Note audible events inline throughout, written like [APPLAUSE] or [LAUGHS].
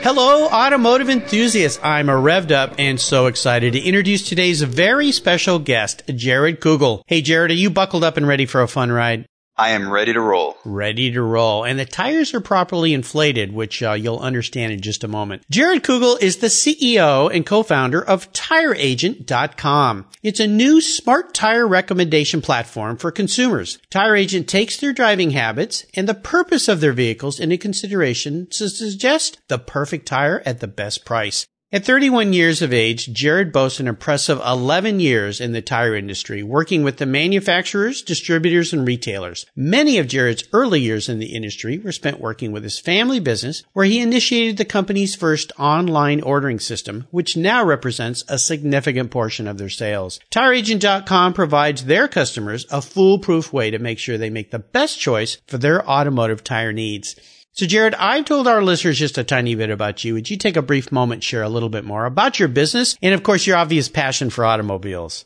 Hello, automotive enthusiasts. I'm revved up and so excited to introduce today's very special guest, Jared Kugel. Hey, Jared, are you buckled up and ready for a fun ride? I am ready to roll. Ready to roll. And the tires are properly inflated, which uh, you'll understand in just a moment. Jared Kugel is the CEO and co-founder of TireAgent.com. It's a new smart tire recommendation platform for consumers. TireAgent takes their driving habits and the purpose of their vehicles into consideration to suggest the perfect tire at the best price. At 31 years of age, Jared boasts an impressive 11 years in the tire industry, working with the manufacturers, distributors, and retailers. Many of Jared's early years in the industry were spent working with his family business, where he initiated the company's first online ordering system, which now represents a significant portion of their sales. TireAgent.com provides their customers a foolproof way to make sure they make the best choice for their automotive tire needs. So, Jared, I've told our listeners just a tiny bit about you. Would you take a brief moment, share a little bit more about your business and, of course, your obvious passion for automobiles?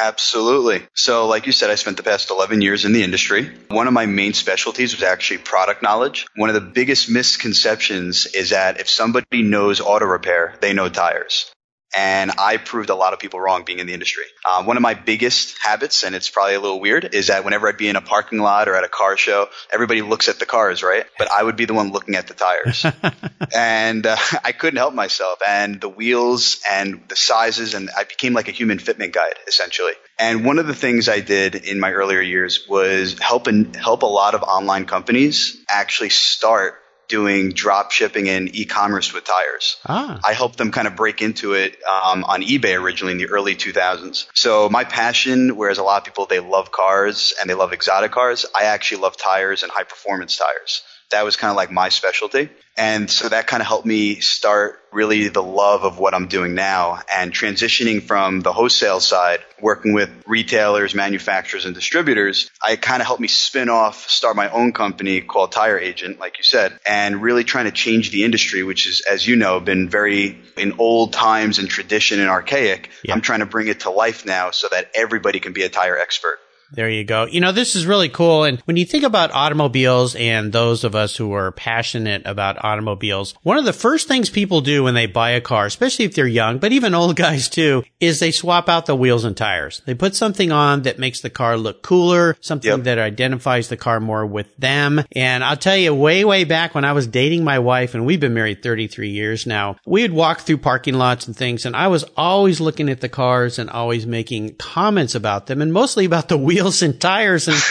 Absolutely. So, like you said, I spent the past 11 years in the industry. One of my main specialties was actually product knowledge. One of the biggest misconceptions is that if somebody knows auto repair, they know tires and I proved a lot of people wrong being in the industry. Um, one of my biggest habits, and it's probably a little weird, is that whenever I'd be in a parking lot or at a car show, everybody looks at the cars, right? But I would be the one looking at the tires, [LAUGHS] and uh, [LAUGHS] I couldn't help myself. And the wheels and the sizes, and I became like a human fitment guide essentially. And one of the things I did in my earlier years was help and help a lot of online companies actually start doing drop shipping and e-commerce with tires. Ah. I helped them kind of break into it um, on eBay originally in the early 2000s. So my passion, whereas a lot of people they love cars and they love exotic cars, I actually love tires and high performance tires that was kind of like my specialty. And so that kind of helped me start really the love of what I'm doing now and transitioning from the wholesale side, working with retailers, manufacturers, and distributors. I kind of helped me spin off, start my own company called Tire Agent, like you said, and really trying to change the industry, which is, as you know, been very in old times and tradition and archaic. Yeah. I'm trying to bring it to life now so that everybody can be a tire expert. There you go. You know, this is really cool. And when you think about automobiles and those of us who are passionate about automobiles, one of the first things people do when they buy a car, especially if they're young, but even old [LAUGHS] guys too, is they swap out the wheels and tires. They put something on that makes the car look cooler, something yep. that identifies the car more with them. And I'll tell you, way, way back when I was dating my wife, and we've been married 33 years now, we would walk through parking lots and things, and I was always looking at the cars and always making comments about them, and mostly about the [LAUGHS] wheels wheels and tires. And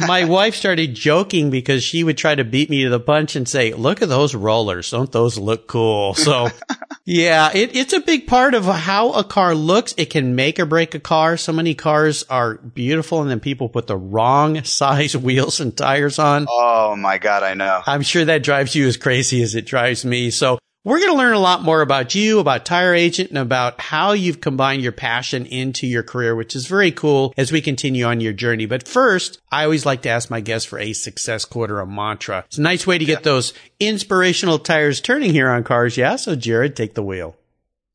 [LAUGHS] my wife started joking because she would try to beat me to the punch and say, look at those rollers. Don't those look cool? So [LAUGHS] yeah, it, it's a big part of how a car looks. It can make or break a car. So many cars are beautiful and then people put the wrong [LAUGHS] size wheels and tires on. Oh my God, I know. I'm sure that drives you as crazy as it drives me. So we're going to learn a lot more about you, about Tire Agent, and about how you've combined your passion into your career, which is very cool as we continue on your journey. But first, I always like to ask my guests for a success quote or a mantra. It's a nice way to get those inspirational tires turning here on cars. Yeah. So Jared, take the wheel.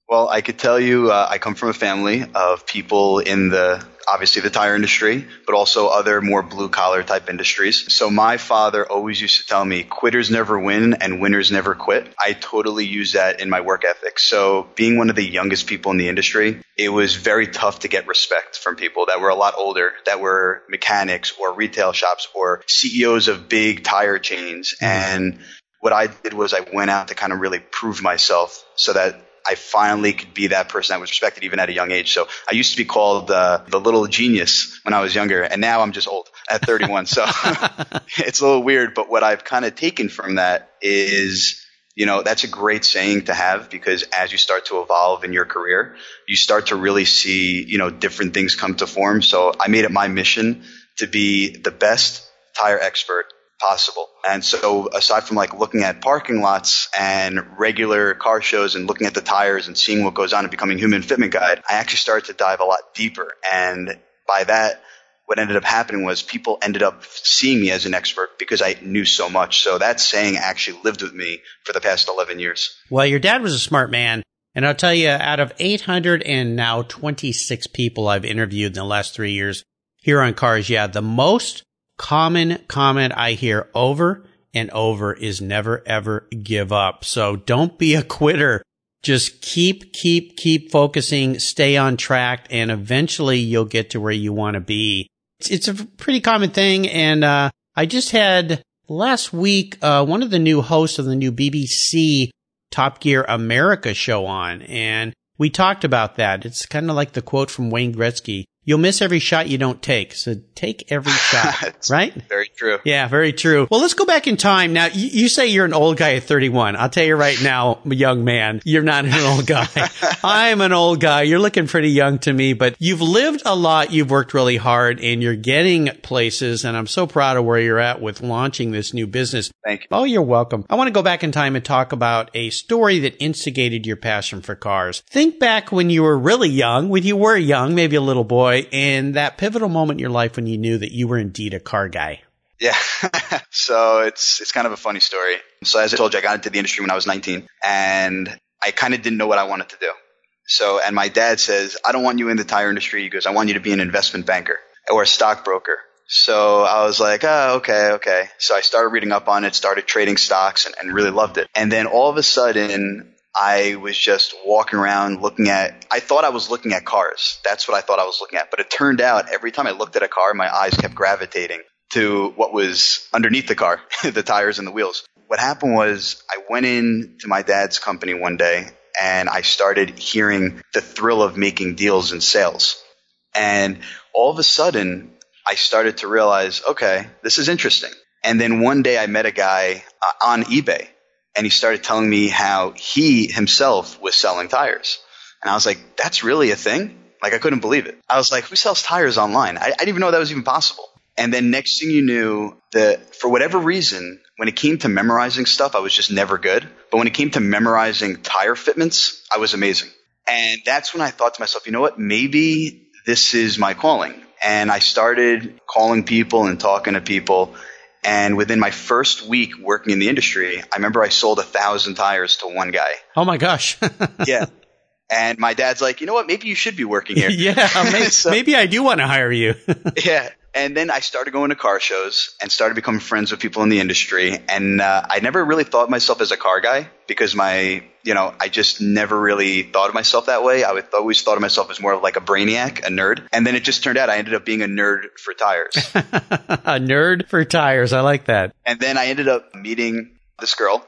Well, I could tell you, uh, I come from a family of people in the obviously the tire industry, but also other more blue collar type industries. So my father always used to tell me, quitters never win and winners never quit. I totally use that in my work ethic. So being one of the youngest people in the industry, it was very tough to get respect from people that were a lot older, that were mechanics or retail shops or CEOs of big tire chains. Mm-hmm. And what I did was I went out to kind of really prove myself so that I finally could be that person that was respected even at a young age. So I used to be called uh, the little genius when I was younger, and now I'm just old at 31. so [LAUGHS] it's a little weird, but what I've kind of taken from that is you know, that's a great saying to have because as you start to evolve in your career, you start to really see, you know, different things come to form. So I made it my mission to be the best tire expert possible. And so aside from like looking at parking lots and regular car shows and looking at the tires and seeing what goes on and becoming human fitment guide, I actually started to dive a lot deeper. And by that, what ended up happening was people ended up seeing me as an expert because I knew so much. So that saying actually lived with me for the past 11 years. Well, your dad was a smart man. And I'll tell you, out of 800 and now 26 people I've interviewed in the last three years here on Cars, yeah, the most common comment I hear over and over is never ever give up. So don't be a quitter. Just keep, keep, keep focusing, stay on track, and eventually you'll get to where you want to be. It's, it's a pretty common thing. And, uh, I just had last week, uh, one of the new hosts of the new BBC Top Gear America show on and we talked about that. It's kind of like the quote from Wayne Gretzky. You'll miss every shot you don't take. So take every [LAUGHS] shot, right? Very true. Yeah, very true. Well, let's go back in time. Now, you, you, say you're an old guy at 31. I'll tell you right now, young man, you're not an old guy. [LAUGHS] I'm an old guy. You're looking pretty young to me, but you've lived a lot. You've worked really hard and you're getting places. And I'm so proud of where you're at with launching this new business. Thank you. Oh, you're welcome. I want to go back in time and talk about a story that instigated your passion for cars. Think back when you were really young, when you were young, maybe a little boy and that pivotal moment in your life when you knew that you were indeed a car guy. Yeah. [LAUGHS] so it's it's kind of a funny story. So as I told you, I got into the industry when I was 19 and I kind of didn't know what I wanted to do. So and my dad says, "I don't want you in the tire industry." He goes, "I want you to be an investment banker or a stockbroker." So I was like, oh, okay, okay. So I started reading up on it, started trading stocks and, and really loved it. And then all of a sudden I was just walking around looking at, I thought I was looking at cars. That's what I thought I was looking at. But it turned out every time I looked at a car, my eyes kept gravitating to what was underneath the car, [LAUGHS] the tires and the wheels. What happened was I went in to my dad's company one day and I started hearing the thrill of making deals and sales. And all of a sudden I started to realize, okay, this is interesting. And then one day I met a guy uh, on eBay and he started telling me how he himself was selling tires. And I was like, that's really a thing? Like, I couldn't believe it. I was like, who sells tires online? I, I didn't even know that was even possible. And then next thing you knew, that for whatever reason, when it came to memorizing stuff, I was just never good. But when it came to memorizing tire fitments, I was amazing. And that's when I thought to myself, you know what? Maybe this is my calling. And I started calling people and talking to people and within my first week working in the industry, I remember I sold a thousand tires to one guy. Oh my gosh. [LAUGHS] yeah. And my dad's like, you know what? Maybe you should be working here. [LAUGHS] yeah. Maybe, [LAUGHS] so, maybe I do want to hire you. yeah. And then I started going to car shows and started becoming friends with people in the industry. And uh, I never really thought of myself as a car guy because my, you know, I just never really thought of myself that way. I would always thought of myself as more of like a brainiac, a nerd. And then it just turned out I ended up being a nerd for tires. [LAUGHS] a nerd for tires. I like that. And then I ended up meeting this girl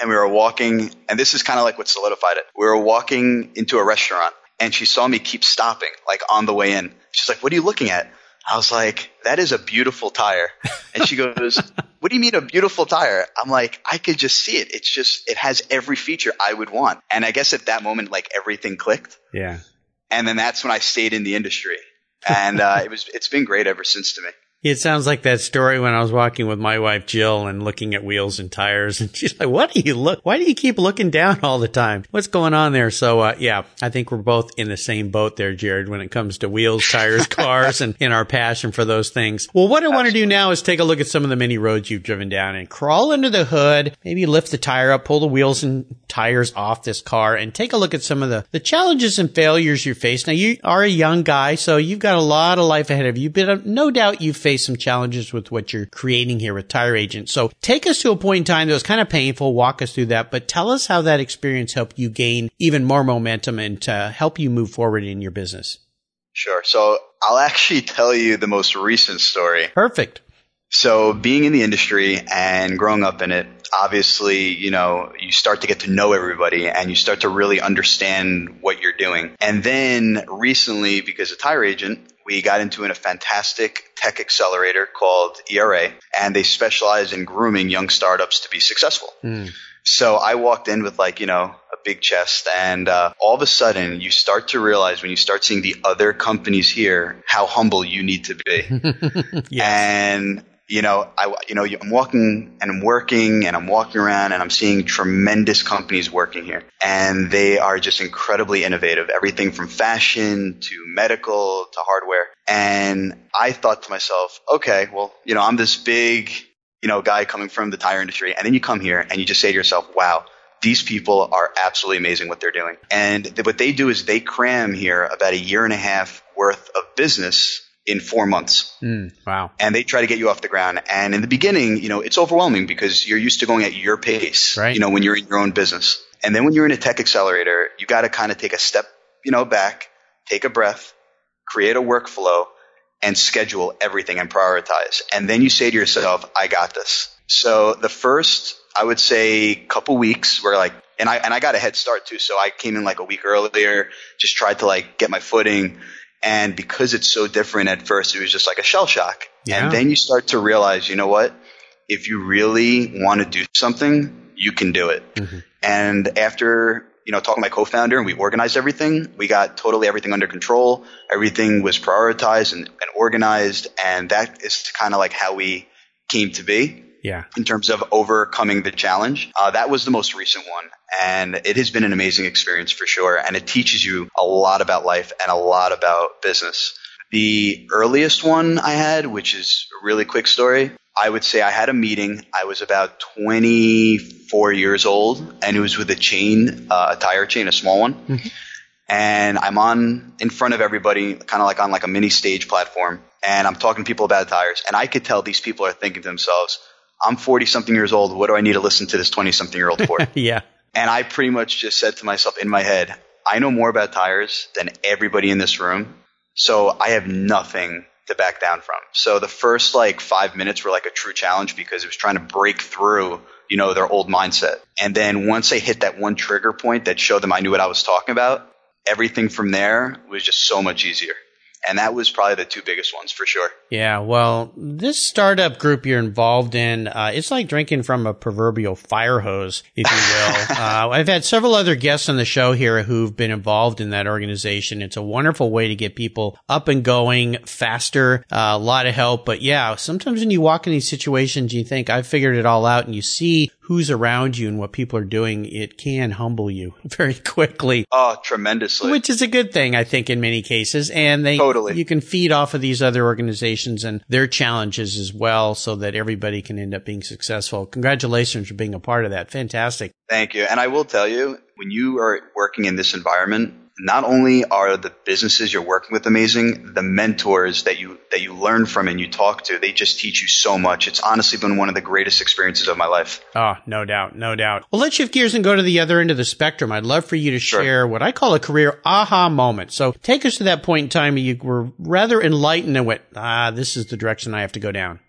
and we were walking, and this is kind of like what solidified it. We were walking into a restaurant and she saw me keep stopping, like on the way in. She's like, What are you looking at? I was like, that is a beautiful tire. And she goes, [LAUGHS] what do you mean a beautiful tire? I'm like, I could just see it. It's just, it has every feature I would want. And I guess at that moment, like everything clicked. Yeah. And then that's when I stayed in the industry. And, uh, it was, it's been great ever since to me. It sounds like that story when I was walking with my wife Jill and looking at wheels and tires, [LAUGHS] and she's like, "What do you look? Why do you keep looking down all the time? What's going on there?" So, uh, yeah, I think we're both in the same boat there, Jared, when it comes to wheels, tires, [LAUGHS] cars, and in our passion for those things. Well, what I want to do now is take a look at some of the many roads you've driven down and crawl under the hood, maybe lift the tire up, pull the wheels and tires off this car, and take a look at some of the the challenges and failures you face. Now, you are a young guy, so you've got a lot of life ahead of you, but uh, no doubt you've faced some challenges with what you're creating here with Tire Agent. So take us to a point in time that was kind of painful. Walk us through that, but tell us how that experience helped you gain even more momentum and to help you move forward in your business. Sure. So I'll actually tell you the most recent story. Perfect. So being in the industry and growing up in it, obviously, you know, you start to get to know everybody and you start to really understand what you're doing. And then recently, because of Tire Agent, we got into a fantastic tech accelerator called ERA, and they specialize in grooming young startups to be successful. Mm. So I walked in with like, you know, a big chest, and uh, all of a sudden you start to realize when you start seeing the other companies here how humble you need to be. [LAUGHS] yes. And you know, I, you know, I'm walking and I'm working and I'm walking around and I'm seeing tremendous companies working here and they are just incredibly innovative. Everything from fashion to medical to hardware. And I thought to myself, okay, well, you know, I'm this big, you know, guy coming from the tire industry. And then you come here and you just say to yourself, wow, these people are absolutely amazing what they're doing. And th- what they do is they cram here about a year and a half worth of business in four months. Mm, wow. And they try to get you off the ground. And in the beginning, you know, it's overwhelming because you're used to going at your pace, right. you know, when you're in your own business. And then when you're in a tech accelerator, you got to kind of take a step, you know, back, take a breath, create a workflow and schedule everything and prioritize. And then you say to yourself, I got this. So the first, I would say couple weeks were like, and I, and I got a head start too. So I came in like a week earlier, just tried to like get my footing and because it's so different at first, it was just like a shell shock. Yeah. And then you start to realize, you know what? If you really want to do something, you can do it. Mm-hmm. And after, you know, talking to my co-founder and we organized everything, we got totally everything under control. Everything was prioritized and, and organized. And that is kind of like how we came to be. Yeah. In terms of overcoming the challenge. Uh, that was the most recent one. And it has been an amazing experience for sure. And it teaches you a lot about life and a lot about business. The earliest one I had, which is a really quick story, I would say I had a meeting. I was about 24 years old and it was with a chain, uh, a tire chain, a small one. Mm-hmm. And I'm on in front of everybody, kind of like on like a mini stage platform. And I'm talking to people about tires. And I could tell these people are thinking to themselves, I'm 40 something years old. What do I need to listen to this 20 something year old for? [LAUGHS] yeah. And I pretty much just said to myself in my head, I know more about tires than everybody in this room. So I have nothing to back down from. So the first like five minutes were like a true challenge because it was trying to break through, you know, their old mindset. And then once I hit that one trigger point that showed them I knew what I was talking about, everything from there was just so much easier. And that was probably the two biggest ones for sure. Yeah. Well, this startup group you're involved in, uh, it's like drinking from a proverbial fire hose, if you will. [LAUGHS] uh, I've had several other guests on the show here who've been involved in that organization. It's a wonderful way to get people up and going faster, uh, a lot of help. But yeah, sometimes when you walk in these situations, you think I've figured it all out and you see who's around you and what people are doing, it can humble you [LAUGHS] very quickly. Oh, tremendously. Which is a good thing, I think, in many cases. And they, totally. you can feed off of these other organizations and their challenges as well so that everybody can end up being successful. Congratulations for being a part of that. Fantastic. Thank you. And I will tell you, when you are working in this environment, not only are the businesses you're working with amazing, the mentors that you that you learn from and you talk to, they just teach you so much. It's honestly been one of the greatest experiences of my life. Oh, no doubt, no doubt. Well, let's shift gears and go to the other end of the spectrum. I'd love for you to sure. share what I call a career aha moment. So take us to that point in time you were rather enlightened and went, ah, this is the direction I have to go down.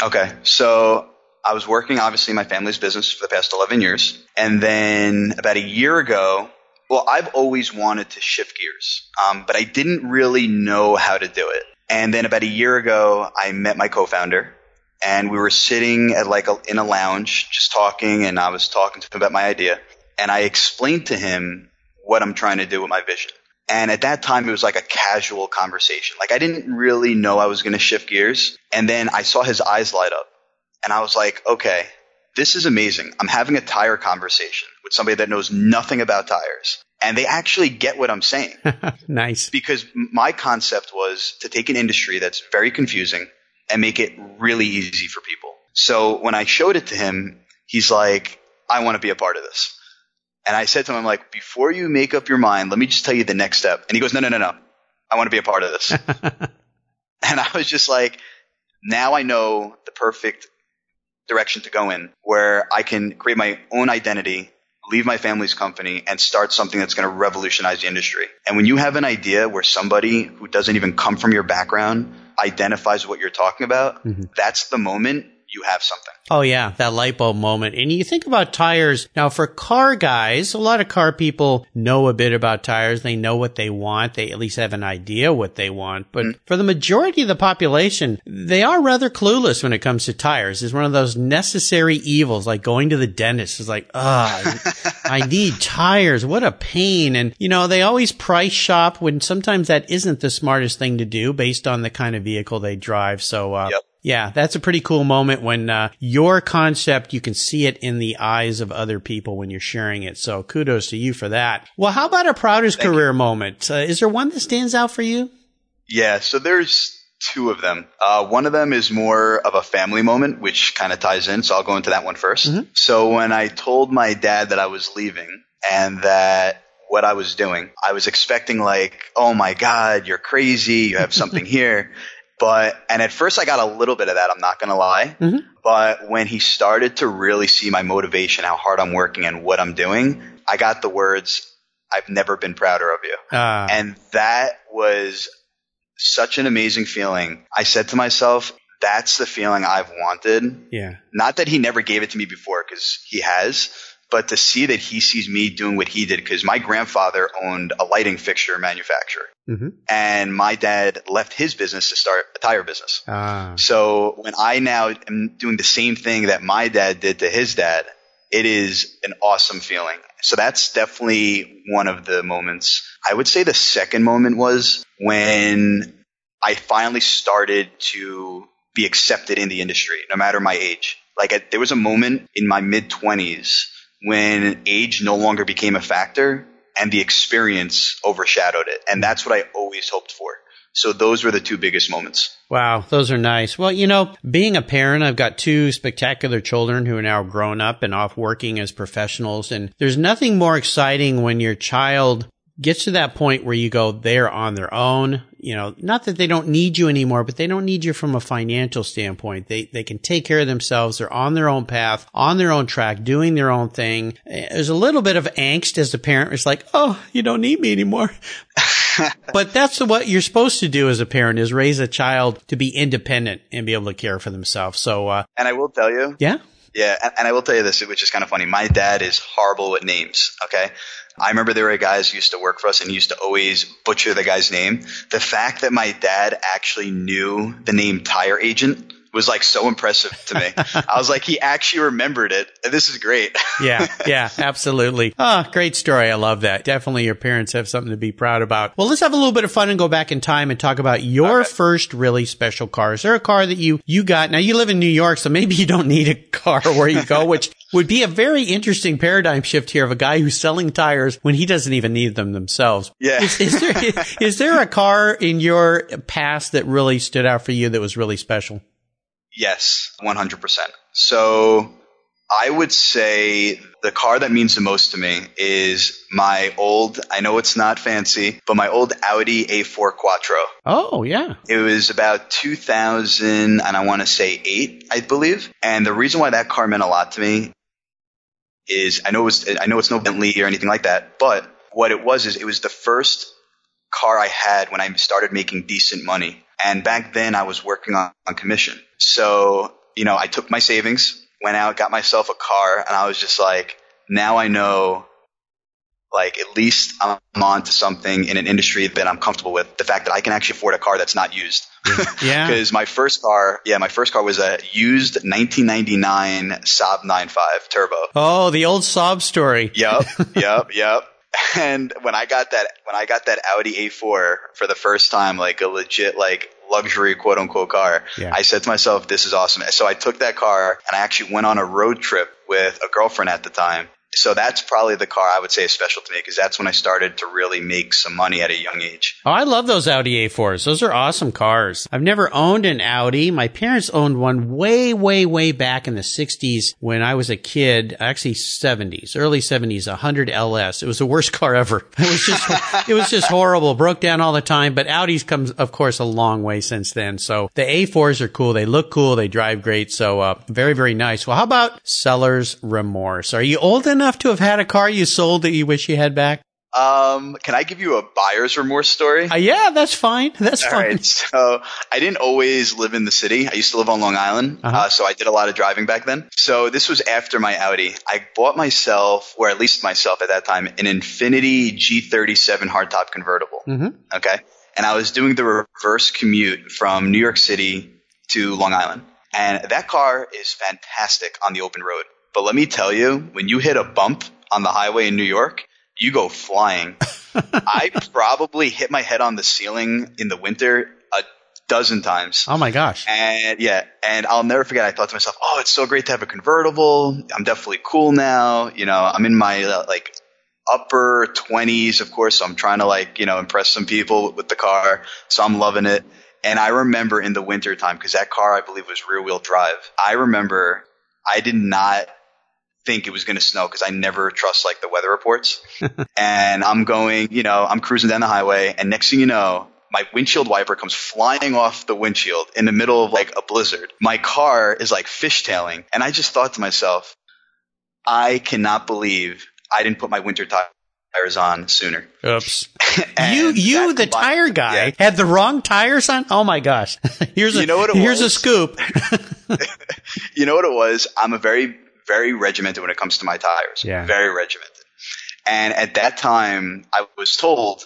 Okay. So I was working obviously my family's business for the past 11 years. And then about a year ago, well, I've always wanted to shift gears, um, but I didn't really know how to do it. And then about a year ago, I met my co-founder, and we were sitting at like a, in a lounge, just talking, and I was talking to him about my idea, and I explained to him what I'm trying to do with my vision. And at that time, it was like a casual conversation. Like I didn't really know I was going to shift gears, and then I saw his eyes light up, and I was like, okay, this is amazing. I'm having a tire conversation with somebody that knows nothing about tires. And they actually get what I'm saying. [LAUGHS] nice. Because my concept was to take an industry that's very confusing and make it really easy for people. So when I showed it to him, he's like, I want to be a part of this. And I said to him, I'm like, before you make up your mind, let me just tell you the next step. And he goes, no, no, no, no. I want to be a part of this. [LAUGHS] and I was just like, now I know the perfect direction to go in where I can create my own identity, leave my family's company and start something that's going to revolutionize the industry. And when you have an idea where somebody who doesn't even come from your background identifies what you're talking about, mm-hmm. that's the moment you have something. Oh yeah, that light bulb moment. And you think about tires. Now for car guys, a lot of car people know a bit about tires. They know what they want. They at least have an idea what they want. But mm-hmm. for the majority of the population, they are rather clueless when it comes to tires. It's one of those necessary evils, like going to the dentist is like, ah, [LAUGHS] I need tires. What a pain. And you know, they always price shop when sometimes that isn't the smartest thing to do based on the kind of vehicle they drive. So, uh, yep Yeah, that's a pretty cool moment when uh, your concept, you can see it in the eyes of other people when you're sharing it. So kudos to you for that. Well, how about a proudest Thank career moment? Uh, is there one that stands out for you? Yeah, so there's two of them. Uh, one of them is more of a family moment, which kind of ties in. So I'll go into that one first. 1st Mhm. So when I told my dad that I was leaving and that what I was doing, I was expecting like, oh my God, you're crazy. You have something [LAUGHS] here. But, and at first I got a little bit of that. I'm not going to lie. Mhm. But when he started to really see my motivation, how hard I'm working and what I'm doing, I got the words, I've never been prouder of you. Uh, And that was such an amazing feeling. I said to myself, that's the feeling I've wanted. yeah. Not that he never gave it to me before, because he has, but to see that he sees me doing what he did, because my grandfather owned a lighting fixture manufacturer. Hmm And my dad left his business to start a tire business. Ah, So when I now am doing the same thing that my dad did to his dad, it is an awesome feeling. So that's definitely one of the moments. I would say the second moment was when I finally started to be accepted in the industry, no matter my age. Like I, there was a moment in my mid twenties when age no longer became a factor and the experience overshadowed it. And that's what I always hoped for. So those were the two biggest moments. Wow, those are nice. Well, you know, being a parent, I've got two spectacular children who are now grown up and off working as professionals. And there's nothing more exciting when your child gets to that point where you go, they're on their own. You know, not that they don't need you anymore, but they don't need you from a financial standpoint. They, they can take care of themselves. They're on their own path, on their own track, doing their own thing. There's a little bit of angst as a parent. It's like, oh, you don't need me anymore. [LAUGHS] but that's what you're supposed to do as a parent is raise a child to be independent and be able to care for themselves. So, uh, And I will tell you, yeah. Yeah, and, and I will tell you this, which is kind of funny. My dad is horrible with names. Okay. I remember there were guys who used to work for us and used to always butcher the guy's name. The fact that my dad actually knew the name tire agent was like so impressive to me. [LAUGHS] I was like, he actually remembered it. This is great. [LAUGHS] yeah, yeah, absolutely. Ah, great story. I love that. Definitely your parents have something to be proud about. Well, let's have a little bit of fun and go back in time and talk about your first really special car. Is there a car that you, you got? Now you live in New York, so maybe you don't need a car where you go, which [LAUGHS] would be a very interesting paradigm shift here of a guy who's selling tires when he doesn't even need them themselves. Yeah. Is, is there, is there a car in your past that really stood out for you that was really special? Yes, 100%. So I would say the car that means the most to me is my old, I know it's not fancy, but my old Audi A4 Quattro. Oh, yeah. It was about 2000 and I want to say 8, I believe. And the reason why that car meant a lot to me is I know it was, I know it's no Bentley or anything like that, but what it was is it was the first car I had when I started making decent money. And back then I was working on, on commission. So, you know, I took my savings, went out, got myself a car, and I was just like, now I know, like, at least I'm on to something in an industry that I'm comfortable with. The fact that I can actually afford a car that's not used. Yeah. [LAUGHS] Because my first car, yeah, my first car was a used 1999 Saab 95 Turbo. Oh, the old Saab story. Yep, yep, yep. And when I got that, when I got that Audi A4 for the first time, like a legit, like luxury quote unquote car, Yeah. I said to myself, this is awesome. So I took that car and I actually went on a road trip with a girlfriend at the time. So that's probably the car I would say is special to me because that's when I started to really make some money at a young age. Oh, I love those Audi A4s. Those are awesome cars. I've never owned an Audi. My parents owned one way, way, way back in the 60s when I was a kid, actually 70s, early 70s, a 100 LS. It was the worst [LAUGHS] car ever. It was just, it was just horrible. Broke down all the time, but Audi's comes, of course, a long way since then. So the A4s are cool. They look cool. They drive great. So, uh, very, very nice. Well, how about seller's remorse? Are you old enough to have had a car you sold that you wish you had back? Um, can I give you a buyer's remorse story? Uh, yeah, that's fine. That's All fine. right. So I didn't always live in the city. I used to live on Long Island. uh Uh-huh. so I did a lot of driving back then. So this was after my Audi. I bought myself, or at least myself at that time, an Infiniti G37 hardtop convertible. Mhm. Okay. And I was doing the reverse commute from New York City to Long Island. And that car is fantastic on the open road. But let me tell you, when you hit a bump on the highway in New York, you go flying. [LAUGHS] I probably hit my head on the ceiling in the winter a dozen times. Oh my gosh. And yeah, and I'll never forget. I thought to myself, "Oh, it's so great to have a convertible. I'm definitely cool now. You know, I'm in my uh, like upper 20s, of course. So I'm trying to like you know impress some people with the car. So I'm loving it. And I remember in the winter time because that car I believe was rear wheel drive. I remember I did not think it was going to snow because I never trust like the weather reports. [LAUGHS] and I'm going, you know, I'm cruising down the highway, and next thing you know, my windshield wiper comes flying off the windshield in the middle of like a blizzard. My car is like fishtailing, and I just thought to myself, I cannot believe I didn't put my winter tires on sooner. Oops. [LAUGHS] you, you, the tire guy, yeah. had the wrong tires on. Oh my gosh! [LAUGHS] here's a you know what here's was? a scoop. you know what it was? I'm a very very regimented when it comes to my tires. Yeah. Very regimented. And at that time, I was told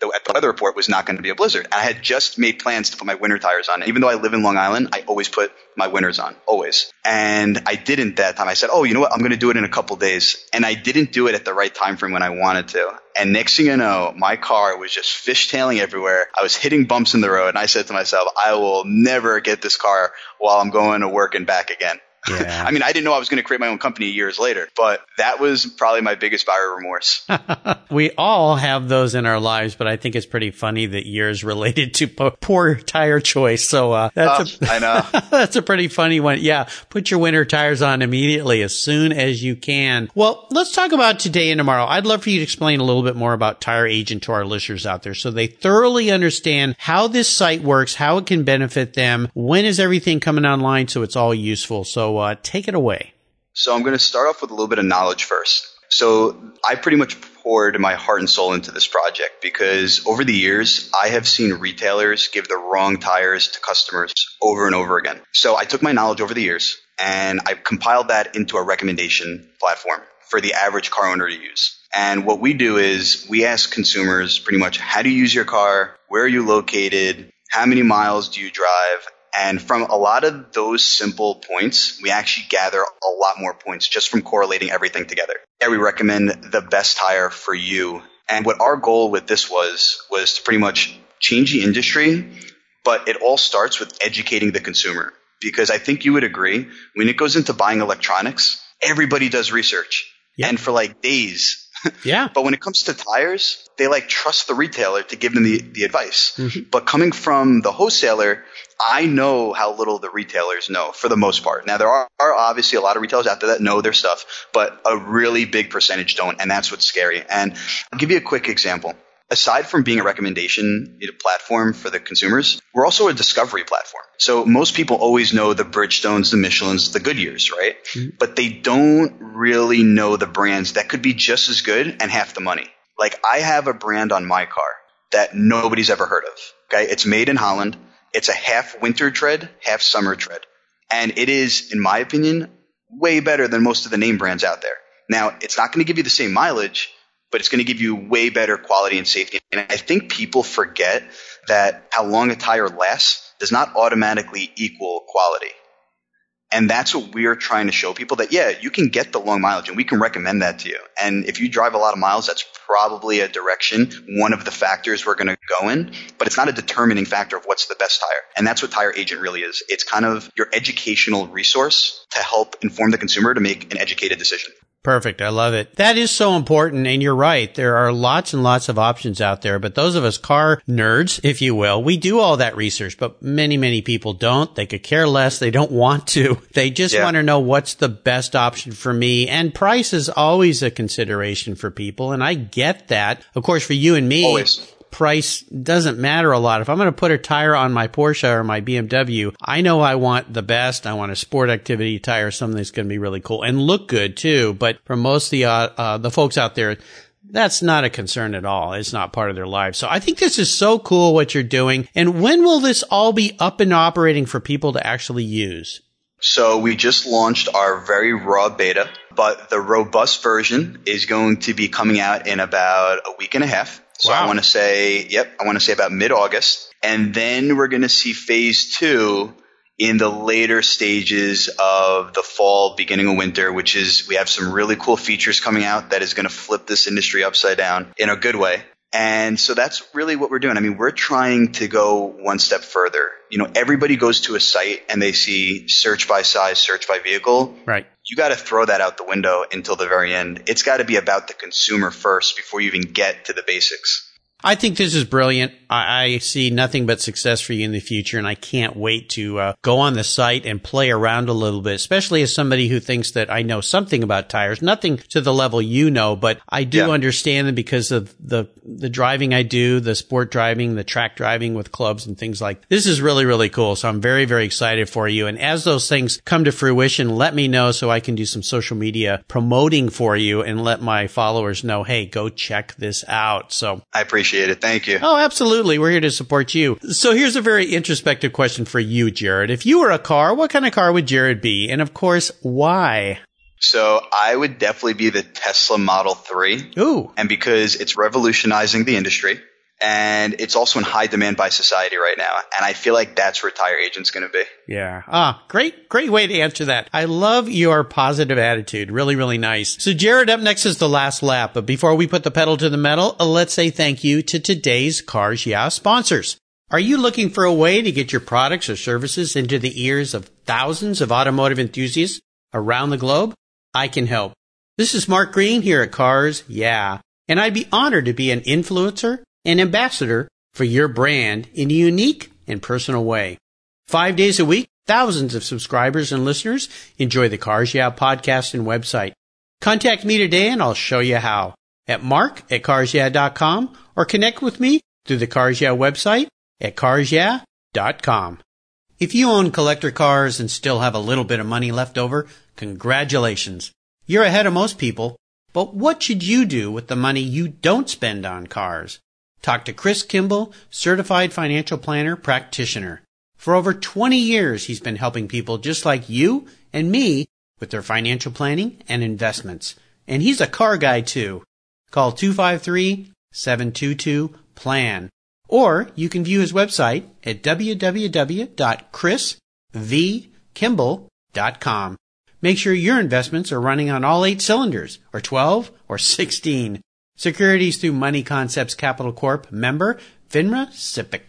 that at the weather report was not going to be a blizzard. And I had just made plans to put my winter tires on. Even though I live in Long Island, I always put my winters on, always. And I didn't that time. I said, oh, you know what? I'm going to do it in a couple days. And I didn't do it at the right time frame when I wanted to. And next thing you know, my car was just fishtailing everywhere. I was hitting bumps in the road. And I said to myself, I will never get this car while I'm going to work and back again. Yeah. [LAUGHS] I mean, I didn't know I was going to create my own company years later, but that was probably my biggest buyer remorse. [LAUGHS] we all have those in our lives, but I think it's pretty funny that yours related to poor tire choice. So uh, that's oh, a, I know [LAUGHS] that's a pretty funny one. Yeah, put your winter tires on immediately as soon as you can. Well, let's talk about today and tomorrow. I'd love for you to explain a little bit more about Tire Agent to our listeners out there, so they thoroughly understand how this site works, how it can benefit them, when is everything coming online, so it's all useful. So uh, take it away. So I'm going to start off with a little bit of knowledge first. So I pretty much poured my heart and soul into this project because over the years, I have seen retailers give the wrong tires to customers over and over again. So I took my knowledge over the years and I compiled that into a recommendation platform for the average car owner to use. And what we do is we ask consumers pretty much how do you use your car? Where are you located? How many miles do you drive? And from a lot of those simple points, we actually gather a lot more points just from correlating everything together. Yeah, we recommend the best tire for you. And what our goal with this was, was to pretty much change the industry, but it all starts with educating the consumer. Because I think you would agree, when it goes into buying electronics, everybody does research. Yep. And for like days, [LAUGHS] yeah. but when it comes to tires, they like trust the retailer to give them the, the advice. Mm-hmm. But coming from the wholesaler, I know how little the retailers know for the most part. Now there are, are, obviously a lot of retailers out there that know their stuff, but a really big percentage don't, and that's what's scary. And I'll give you a quick example. Aside from being a recommendation platform for the consumers, we're also a discovery platform. So most people always know the Bridgestones, the Michelins, the Goodyears, right? Mm-hmm. But they don't really know the brands that could be just as good and half the money. Like I have a brand on my car that nobody's ever heard of. Okay. It's made in Holland. It's a half winter tread, half summer tread. And it is, in my opinion, way better than most of the name brands out there. Now, it's not going to give you the same mileage, but it's going to give you way better quality and safety. And I think people forget that how long a tire lasts does not automatically equal quality. And that's what we're trying to show people that, yeah, you can get the long mileage and we can recommend that to you. And if you drive a lot of miles, that's probably a direction, one of the factors we're going to go in, but it's not a determining factor of what's the best tire. And that's what Tire Agent really is. It's kind of your educational resource to help inform the consumer to make an educated decision. Perfect. I love it. That is so important. And you're right. There are lots and lots of options out there, but those of us car nerds, if you will, we do all that research, but many, many people don't. They could care less. They don't want to. [LAUGHS] They just yeah. want to know what's the best option for me. And price is always a consideration for people. And I get that. Of course, for you and me, always price doesn't matter a lot. If I'm going to put a tire on my Porsche or my BMW, I know I want the best. I want a sport activity tire, something that's going to be really cool and look good too. But for most of the, uh, uh, the folks out there, that's not a concern at all. It's not part of their life. So I think this is so cool what you're doing. And when will this all be up and operating for people to actually use? So we just launched our very raw beta, but the robust version is going to be coming out in about a week and a half. So wow. I want to say, yep, I want to say about mid August. And then we're going to see phase two in the later stages of the fall, beginning of winter, which is we have some really cool features coming out that is going to flip this industry upside down in a good way. And so that's really what we're doing. I mean, we're trying to go one step further. You know, everybody goes to a site and they see search by size, search by vehicle. Right. You got to throw that out the window until the very end. It's got to be about the consumer first before you even get to the basics. I think this is brilliant. I, I, see nothing but success for you in the future, and I can't wait to uh, go on the site and play around a little bit, especially as somebody who thinks that I know something about tires. Nothing to the level you know, but I do yeah. understand them because of the the driving I do, the sport driving, the track driving with clubs and things like. This is really really cool. So I'm very very excited for you. And as those things come to fruition, let me know so I can do some social media promoting for you and let my followers know, hey, go check this out. So I appreciate appreciate it. Thank you. Oh, absolutely. We're here to support you. So here's a very introspective question for you, Jared. If you were a car, what kind of car would Jared be? And of course, why? So I would definitely be the Tesla Model 3. Ooh. And because it's revolutionizing the industry and it's also in high demand by society right now. And I feel like that's where Tire Agent's going to be. Yeah. Ah, great, great way to answer that. I love your positive attitude. Really, really nice. So Jared, up next is the last lap. But before we put the pedal to the metal, uh, let's say thank you to today's Cars Yeah sponsors. Are you looking for a way to get your products or services into the ears of thousands of automotive enthusiasts around the globe? I can help. This is Mark Green here at Cars Yeah, and I'd be honored to be an influencer an ambassador for your brand in a unique and personal way. Five days a week, thousands of subscribers and listeners enjoy the Cars Yeah podcast and website. Contact me today and I'll show you how at mark at carsyeah.com or connect with me through the Cars Yeah website at carsyeah.com. If you own collector cars and still have a little bit of money left over, congratulations. You're ahead of most people. But what should you do with the money you don't spend on cars? Talk to Chris Kimball, certified financial planner practitioner. For over 20 years, he's been helping people just like you and me with their financial planning and investments. And he's a car guy too. Call 253-722-PLAN. Or you can view his website at www.chrisvkimball.com. Make sure your investments are running on all eight cylinders, or 12, or 16. Securities through Money Concepts Capital Corp. Member, FINRA SIPC.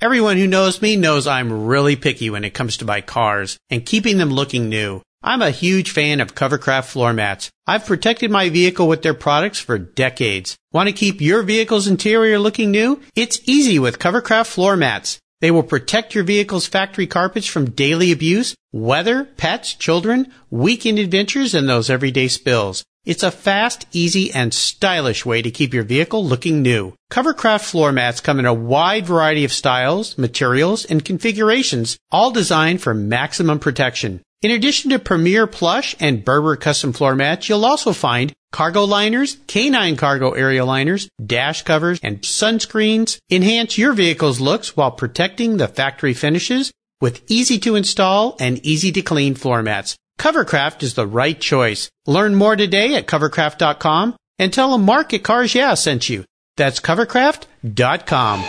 Everyone who knows me knows I'm really picky when it comes to my cars and keeping them looking new. I'm a huge fan of Covercraft floor mats. I've protected my vehicle with their products for decades. Want to keep your vehicle's interior looking new? It's easy with Covercraft floor mats. They will protect your vehicle's factory carpets from daily abuse, weather, pets, children, weekend adventures, and those everyday spills. It's a fast, easy, and stylish way to keep your vehicle looking new. Covercraft floor mats come in a wide variety of styles, materials, and configurations, all designed for maximum protection. In addition to Premier Plush and Berber custom floor mats, you'll also find cargo liners, canine cargo area liners, dash covers, and sunscreens. Enhance your vehicle's looks while protecting the factory finishes with easy to install and easy to clean floor mats. Covercraft is the right choice. Learn more today at covercraft.com and tell them Mark at Cars Yeah sent you. That's covercraft.com.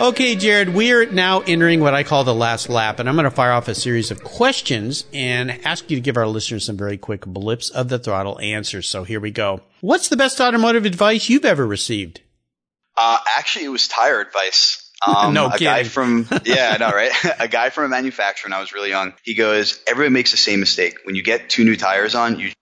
Okay, Jared, we are now entering what I call the last lap, and I'm going to fire off a series of questions and ask you to give our listeners some very quick blips of the throttle answers. So here we go. What's the best automotive advice you've ever received? Uh, actually, it was tire advice. Um, [LAUGHS] no a kidding. guy from [LAUGHS] yeah, I know, right? [LAUGHS] a guy from a manufacturer when I was really young. He goes, everyone makes the same mistake. When you get two new tires on, you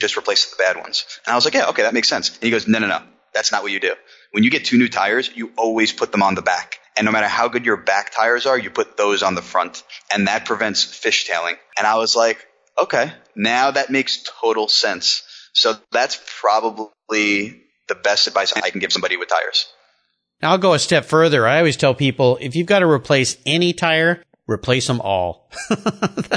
just replace the bad ones. And I was like, yeah, okay, that makes sense. And he goes, no, no, no, that's not what you do. When you get two new tires, you always put them on the back. And no matter how good your back tires are, you put those on the front. And that prevents fishtailing. And I was like, okay, now that makes total sense. So that's probably the best advice I can give somebody with tires. Now I'll go a step further. I always tell people if you've got to replace any tire, replace them all. [LAUGHS]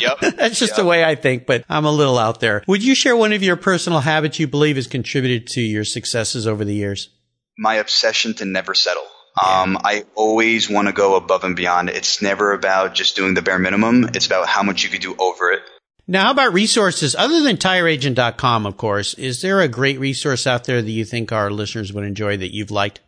yep. That's just yep. the way I think, but I'm a little out there. Would you share one of your personal habits you believe has contributed to your successes over the years? My obsession to never settle. Um, I always want to go above and beyond. It's never about just doing the bare minimum. It's about how much you could do over it. Now, how about resources other than tireagent.com, of course? Is there a great resource out there that you think our listeners would enjoy that you've liked?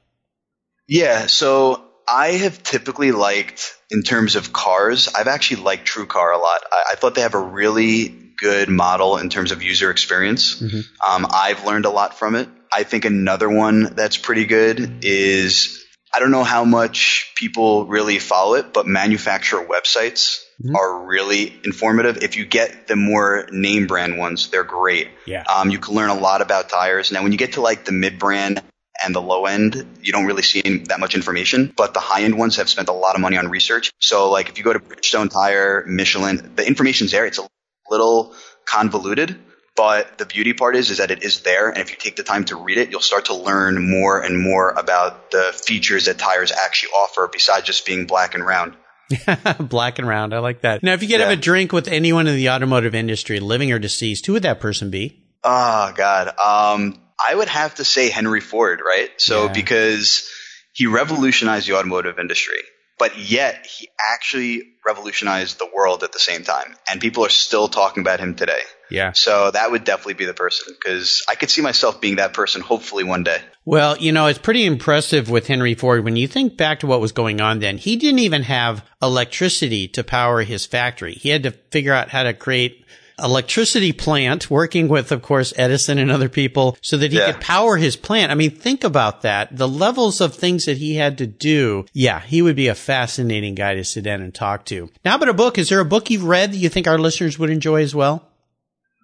Yeah, so I have typically liked, in terms of cars, I've actually liked TrueCar a lot. I, I thought they have a really good model in terms of user experience. Mm-hmm. Um, I've learned a lot from it. I think another one that's pretty good is I don't know how much people really follow it, but manufacturer websites mm-hmm. are really informative. If you get the more name brand ones, they're great. Yeah. Um, you can learn a lot about tires. Now, when you get to like the mid brand and the low end, you don't really see that much information, but the high end ones have spent a lot of money on research. So like if you go to Bridgestone Tire, Michelin, the information's there. It's a little convoluted, but the beauty part is, is that it is there. And if you take the time to read it, you'll start to learn more and more about the features that tires actually offer besides just being black and round. [LAUGHS] black and round. I like that. Now, if you could yeah. have a drink with anyone in the automotive industry, living or deceased, who would that person be? Oh God. Um, I would have to say Henry Ford, right? So yeah. because he revolutionized the automotive industry but yet he actually revolutionized the world at the same time. And people are still talking about him today. Yeah. So that would definitely be the person because I could see myself being that person hopefully one day. Well, you know, it's pretty impressive with Henry Ford. When you think back to what was going on then, he didn't even have electricity to power his factory. He had to figure out how to create electricity plant working with, of course, Edison and other people so that he yeah. could power his plant. I mean, think about that. The levels of things that he had to do. Yeah, he would be a fascinating guy to sit down and talk to. Now, but a book, is there a book you've read that you think our listeners would enjoy as well?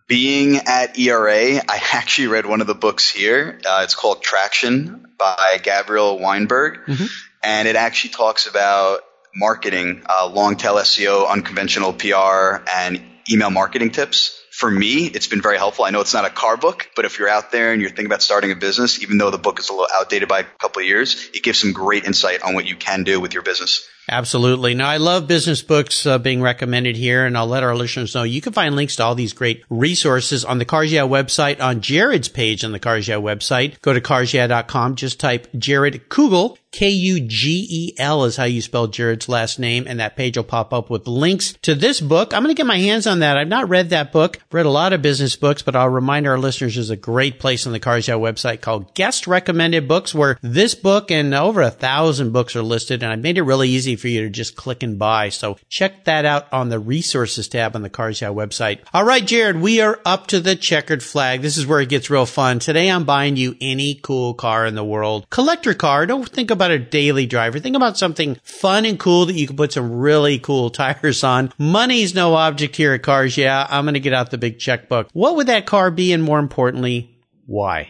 Being at ERA, I [LAUGHS] actually read one of the books here. Uh, it's called Traction by Gabriel Weinberg. Mm-hmm. And it actually talks about marketing, uh, long tail SEO, unconventional PR, and email marketing tips. For me, it's been very helpful. I know it's not a car book, but if you're out there and you're thinking about starting a business, even though the book is a little outdated by a couple of years, it gives some great insight on what you can do with your business. Absolutely. Now, I love business books uh, being recommended here, and I'll let our listeners know you can find links to all these great resources on the Cars Yeah website, on Jared's page on the Cars Yeah website. Go to carsyeah.com, just type Jared Kugel, K-U-G-E-L is how you spell Jared's last name, and that page will pop up with links to this book. I'm going to get my hands on that. I've not read that book. I've read a lot of business books, but I'll remind our listeners there's a great place on the Cars Yeah website called Guest Recommended Books, where this book and over a thousand books are listed, and I've made it really easy for you to just click and buy. So check that out on the resources tab on the Cars Yeah website. All right, Jared, we are up to the checkered flag. This is where it gets real fun. Today I'm buying you any cool car in the world. Collector car. Don't think about a daily driver. Think about something fun and cool that you can put some really cool [LAUGHS] tires on. Money's no object here at Cars Yeah. I'm going to get out the big checkbook. What would that car be? And more importantly, why?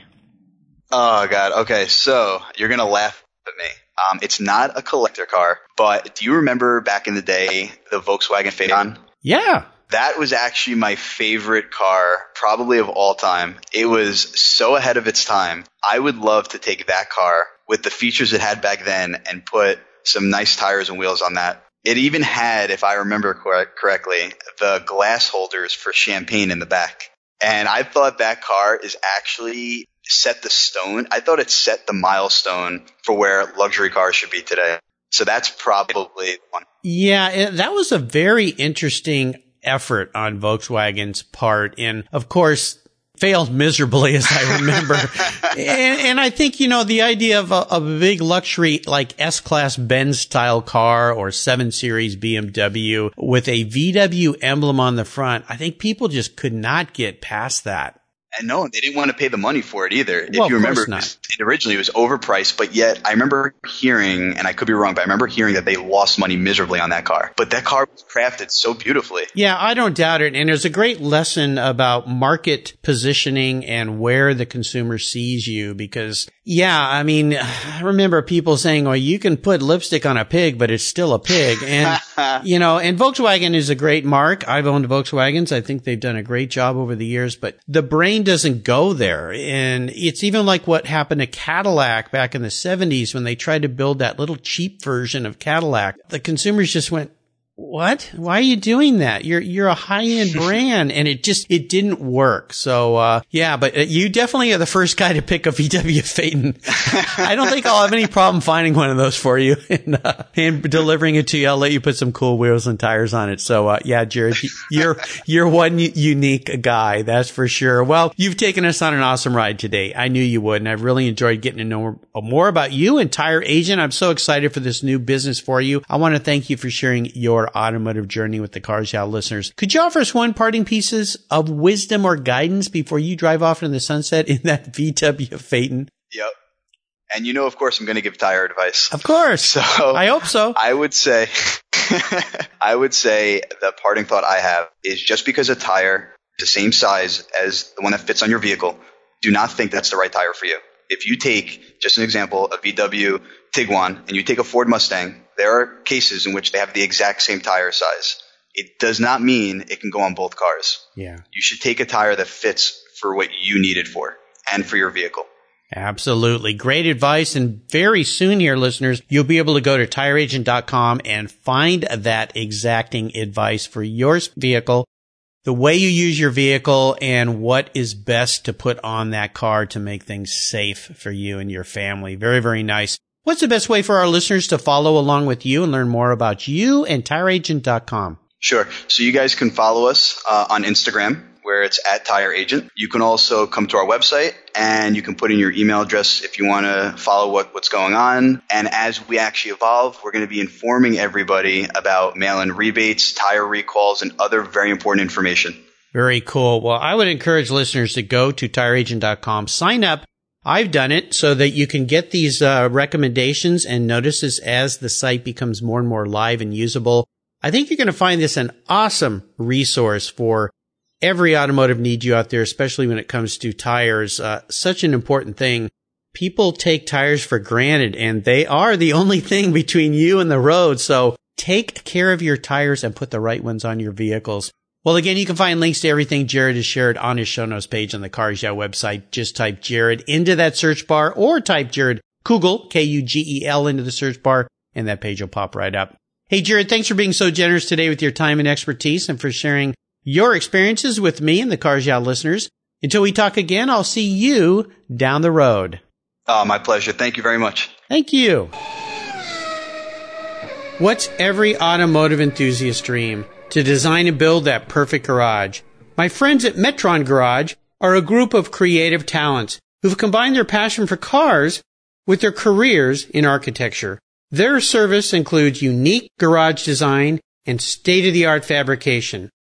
Oh God. Okay. So you're going to laugh at me. Um, it's not a collector car, but do you remember back in the day the Volkswagen Phaeton? Yeah. That was actually my favorite car, probably of all time. It was so ahead of its time. I would love to take that car with the features it had back then and put some nice tires and wheels on that. It even had, if I remember correctly, the glass holders for champagne in the back. And I thought that car is actually set the stone. I thought it set the milestone for where luxury cars should be today. So that's probably one. Yeah, eh, that was a very interesting effort on Volkswagen's part. And of course, failed miserably as I remember. [LAUGHS] and, and, I think, you know, the idea of a, of a big luxury like S-Class Benz style car or 7 Series BMW with a VW emblem on the front, I think people just could not get past that. And no, they didn't want to pay the money for it either. If you remember, it originally it was overpriced, but yet I remember hearing, and I could be wrong, but I remember hearing that they lost money miserably on that car. But that car was crafted so beautifully. Yeah, I don't doubt it. And there's a great lesson about market positioning and where the consumer sees you because yeah, I mean, I remember people saying, well, you can put lipstick on a pig, but it's still a pig. And, [LAUGHS] you know, and Volkswagen is a great mark. I've owned Volkswagens. I think they've done a great job over the years, but the brain doesn't go there. And it's even like what happened to Cadillac back in the 70s when they tried to build that little cheap version of Cadillac. The consumers just went, what? Why are you doing that? You're you're a high end [LAUGHS] brand, and it just it didn't work. So uh, yeah, but uh, you definitely are the first guy to pick a VW Phaeton. I don't think I'll have any problem finding one of those for you [LAUGHS] and, uh, and delivering it to you. I'll let you put some cool wheels and tires on it. So uh, yeah, Jared, you're you're one unique guy, that's for sure. Well, you've taken us on an awesome ride today. I knew you would, and I've really enjoyed getting to know more about you and Tire Agent. I'm so excited for this new business for you. I want to thank you for sharing your your automotive journey with the Cars Yeah listeners. Could you offer us one parting pieces of wisdom or guidance before you drive off into the sunset in that [LAUGHS] VW Phaeton? Yep. And you know, of course, I'm going to give tire advice. Of course. So I hope so. [LAUGHS] I would say, [LAUGHS] I would say the parting thought I have is just because a tire is the same size as the one that fits on your vehicle, do not think that's the right tire for you. If you take, just an example, a VW Tiguan and you take a Ford Mustang, there are cases in which they have the exact same tire size. It does not mean it can go on both cars. Yeah. You should take a tire that fits for what you need it for and for your vehicle. Absolutely. Great advice. And very soon here, listeners, you'll be able to go to tireagent.com and find that exacting advice for your vehicle, the way you use your vehicle and what is best to put on that car to make things safe for you and your family. Very, very nice. What's the best way for our listeners to follow along with you and learn more about you and tireagent.com? Sure. So you guys can follow us uh, on Instagram where it's at Tire Agent. You can also come to our website and you can put in your email address if you want to follow what, what's going on. And as we actually evolve, we're going to be informing everybody about mail-in rebates, tire recalls, and other very important information. Very cool. Well, I would encourage listeners to go to tireagent.com, sign up. I've done it so that you can get these uh, recommendations and notices as the site becomes more and more live and usable. I think you're going to find this an awesome resource for every automotive need you out there, especially when it comes to tires. Uh, such an important thing. People take tires for granted and they are the only [LAUGHS] thing between you and the road. So take care of your tires and put the right ones on your vehicles. Well, again, you can find links to everything Jared has shared on his show notes page on the Cars Yeah website. Just type Jared into that search bar or type Jared Kugel, K-U-G-E-L into the search bar and that page will pop right up. Hey, Jared, thanks for being so generous today with your time and expertise and for sharing your experiences with me and the Cars Yeah listeners. Until we talk again, I'll see you down the road. Oh, my pleasure. Thank you very much. Thank you. What's every automotive enthusiast dream? To design and build that perfect garage. My friends at Metron Garage are a group of creative talents who've combined their passion for cars with their careers in architecture. Their service includes unique garage design and state-of-the-art fabrication.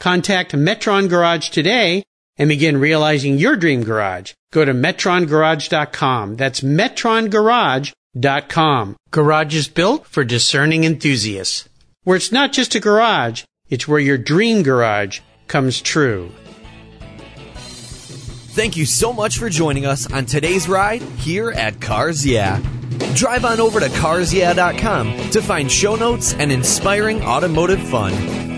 Contact Metron Garage today and begin realizing your dream garage. Go to metrongarage.com. That's metrongarage.com. Garage is built for discerning enthusiasts. Where it's not just a garage, it's where your dream garage comes true. Thank you so much for joining us on today's ride here at Cars Yeah. Drive on over to carsyeah.com to find show notes and inspiring automotive fun.